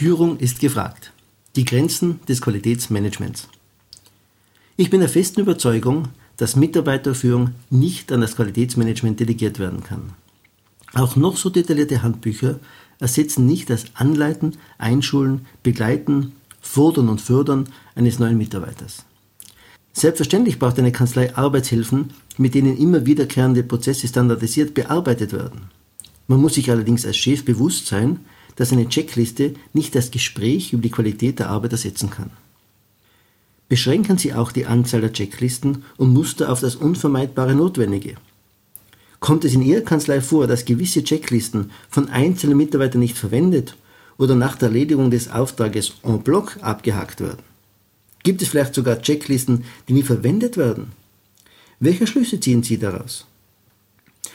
Führung ist gefragt. Die Grenzen des Qualitätsmanagements. Ich bin der festen Überzeugung, dass Mitarbeiterführung nicht an das Qualitätsmanagement delegiert werden kann. Auch noch so detaillierte Handbücher ersetzen nicht das Anleiten, Einschulen, Begleiten, Fordern und Fördern eines neuen Mitarbeiters. Selbstverständlich braucht eine Kanzlei Arbeitshilfen, mit denen immer wiederkehrende Prozesse standardisiert bearbeitet werden. Man muss sich allerdings als Chef bewusst sein, dass eine Checkliste nicht das Gespräch über die Qualität der Arbeit ersetzen kann. Beschränken Sie auch die Anzahl der Checklisten und Muster auf das unvermeidbare Notwendige. Kommt es in Ihrer Kanzlei vor, dass gewisse Checklisten von einzelnen Mitarbeitern nicht verwendet oder nach der Erledigung des Auftrages en bloc abgehakt werden? Gibt es vielleicht sogar Checklisten, die nie verwendet werden? Welche Schlüsse ziehen Sie daraus?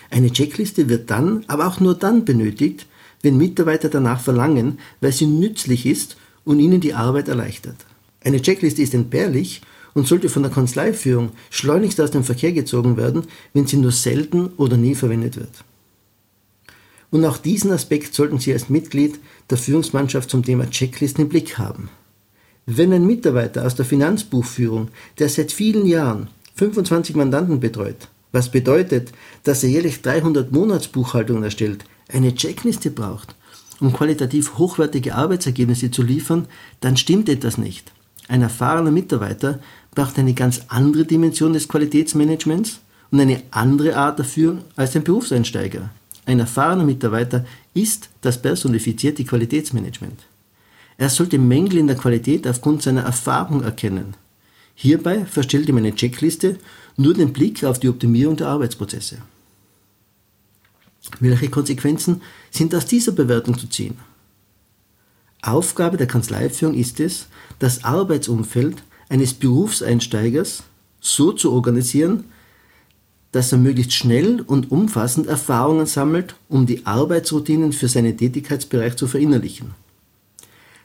Eine Checkliste wird dann, aber auch nur dann benötigt, wenn Mitarbeiter danach verlangen, weil sie nützlich ist und ihnen die Arbeit erleichtert. Eine Checkliste ist entbehrlich und sollte von der Kanzleiführung schleunigst aus dem Verkehr gezogen werden, wenn sie nur selten oder nie verwendet wird. Und auch diesen Aspekt sollten Sie als Mitglied der Führungsmannschaft zum Thema Checklisten im Blick haben. Wenn ein Mitarbeiter aus der Finanzbuchführung, der seit vielen Jahren 25 Mandanten betreut, was bedeutet, dass er jährlich 300 Monatsbuchhaltungen erstellt, eine Checkliste braucht, um qualitativ hochwertige Arbeitsergebnisse zu liefern, dann stimmt etwas nicht. Ein erfahrener Mitarbeiter braucht eine ganz andere Dimension des Qualitätsmanagements und eine andere Art dafür als ein Berufseinsteiger. Ein erfahrener Mitarbeiter ist das personifizierte Qualitätsmanagement. Er sollte Mängel in der Qualität aufgrund seiner Erfahrung erkennen. Hierbei verstellt ihm eine Checkliste nur den Blick auf die Optimierung der Arbeitsprozesse. Welche Konsequenzen sind aus dieser Bewertung zu ziehen? Aufgabe der Kanzleiführung ist es, das Arbeitsumfeld eines Berufseinsteigers so zu organisieren, dass er möglichst schnell und umfassend Erfahrungen sammelt, um die Arbeitsroutinen für seinen Tätigkeitsbereich zu verinnerlichen.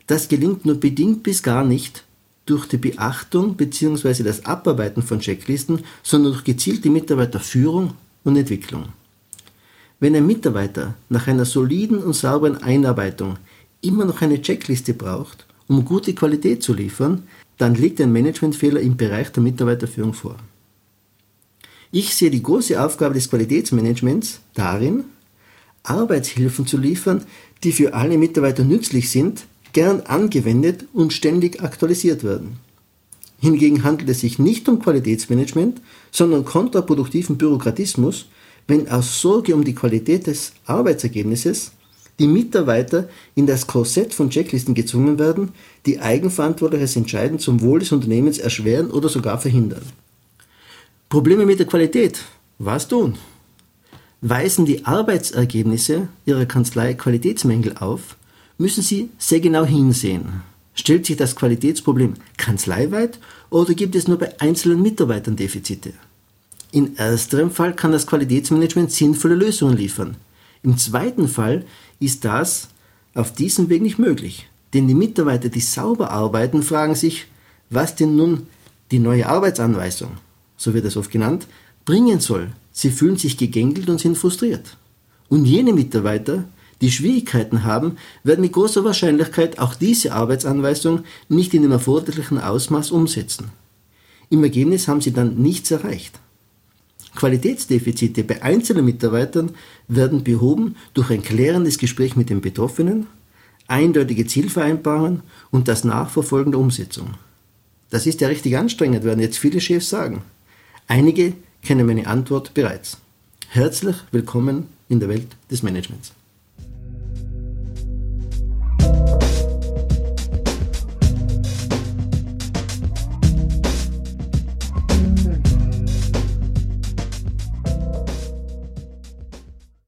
Das gelingt nur bedingt bis gar nicht durch die Beachtung bzw. das Abarbeiten von Checklisten, sondern durch gezielte Mitarbeiterführung und Entwicklung. Wenn ein Mitarbeiter nach einer soliden und sauberen Einarbeitung immer noch eine Checkliste braucht, um gute Qualität zu liefern, dann liegt ein Managementfehler im Bereich der Mitarbeiterführung vor. Ich sehe die große Aufgabe des Qualitätsmanagements darin, Arbeitshilfen zu liefern, die für alle Mitarbeiter nützlich sind, gern angewendet und ständig aktualisiert werden. Hingegen handelt es sich nicht um Qualitätsmanagement, sondern kontraproduktiven Bürokratismus, wenn aus Sorge um die Qualität des Arbeitsergebnisses die Mitarbeiter in das Korsett von Checklisten gezwungen werden, die eigenverantwortliches Entscheiden zum Wohl des Unternehmens erschweren oder sogar verhindern. Probleme mit der Qualität. Was tun? Weisen die Arbeitsergebnisse Ihrer Kanzlei Qualitätsmängel auf, müssen Sie sehr genau hinsehen. Stellt sich das Qualitätsproblem kanzleiweit oder gibt es nur bei einzelnen Mitarbeitern Defizite? In ersterem Fall kann das Qualitätsmanagement sinnvolle Lösungen liefern. Im zweiten Fall ist das auf diesem Weg nicht möglich. Denn die Mitarbeiter, die sauber arbeiten, fragen sich, was denn nun die neue Arbeitsanweisung, so wird es oft genannt, bringen soll. Sie fühlen sich gegängelt und sind frustriert. Und jene Mitarbeiter, die Schwierigkeiten haben, werden mit großer Wahrscheinlichkeit auch diese Arbeitsanweisung nicht in dem erforderlichen Ausmaß umsetzen. Im Ergebnis haben sie dann nichts erreicht. Qualitätsdefizite bei einzelnen Mitarbeitern werden behoben durch ein klärendes Gespräch mit den Betroffenen, eindeutige Zielvereinbarungen und das Nachverfolgen der Umsetzung. Das ist ja richtig anstrengend, werden jetzt viele Chefs sagen. Einige kennen meine Antwort bereits. Herzlich willkommen in der Welt des Managements.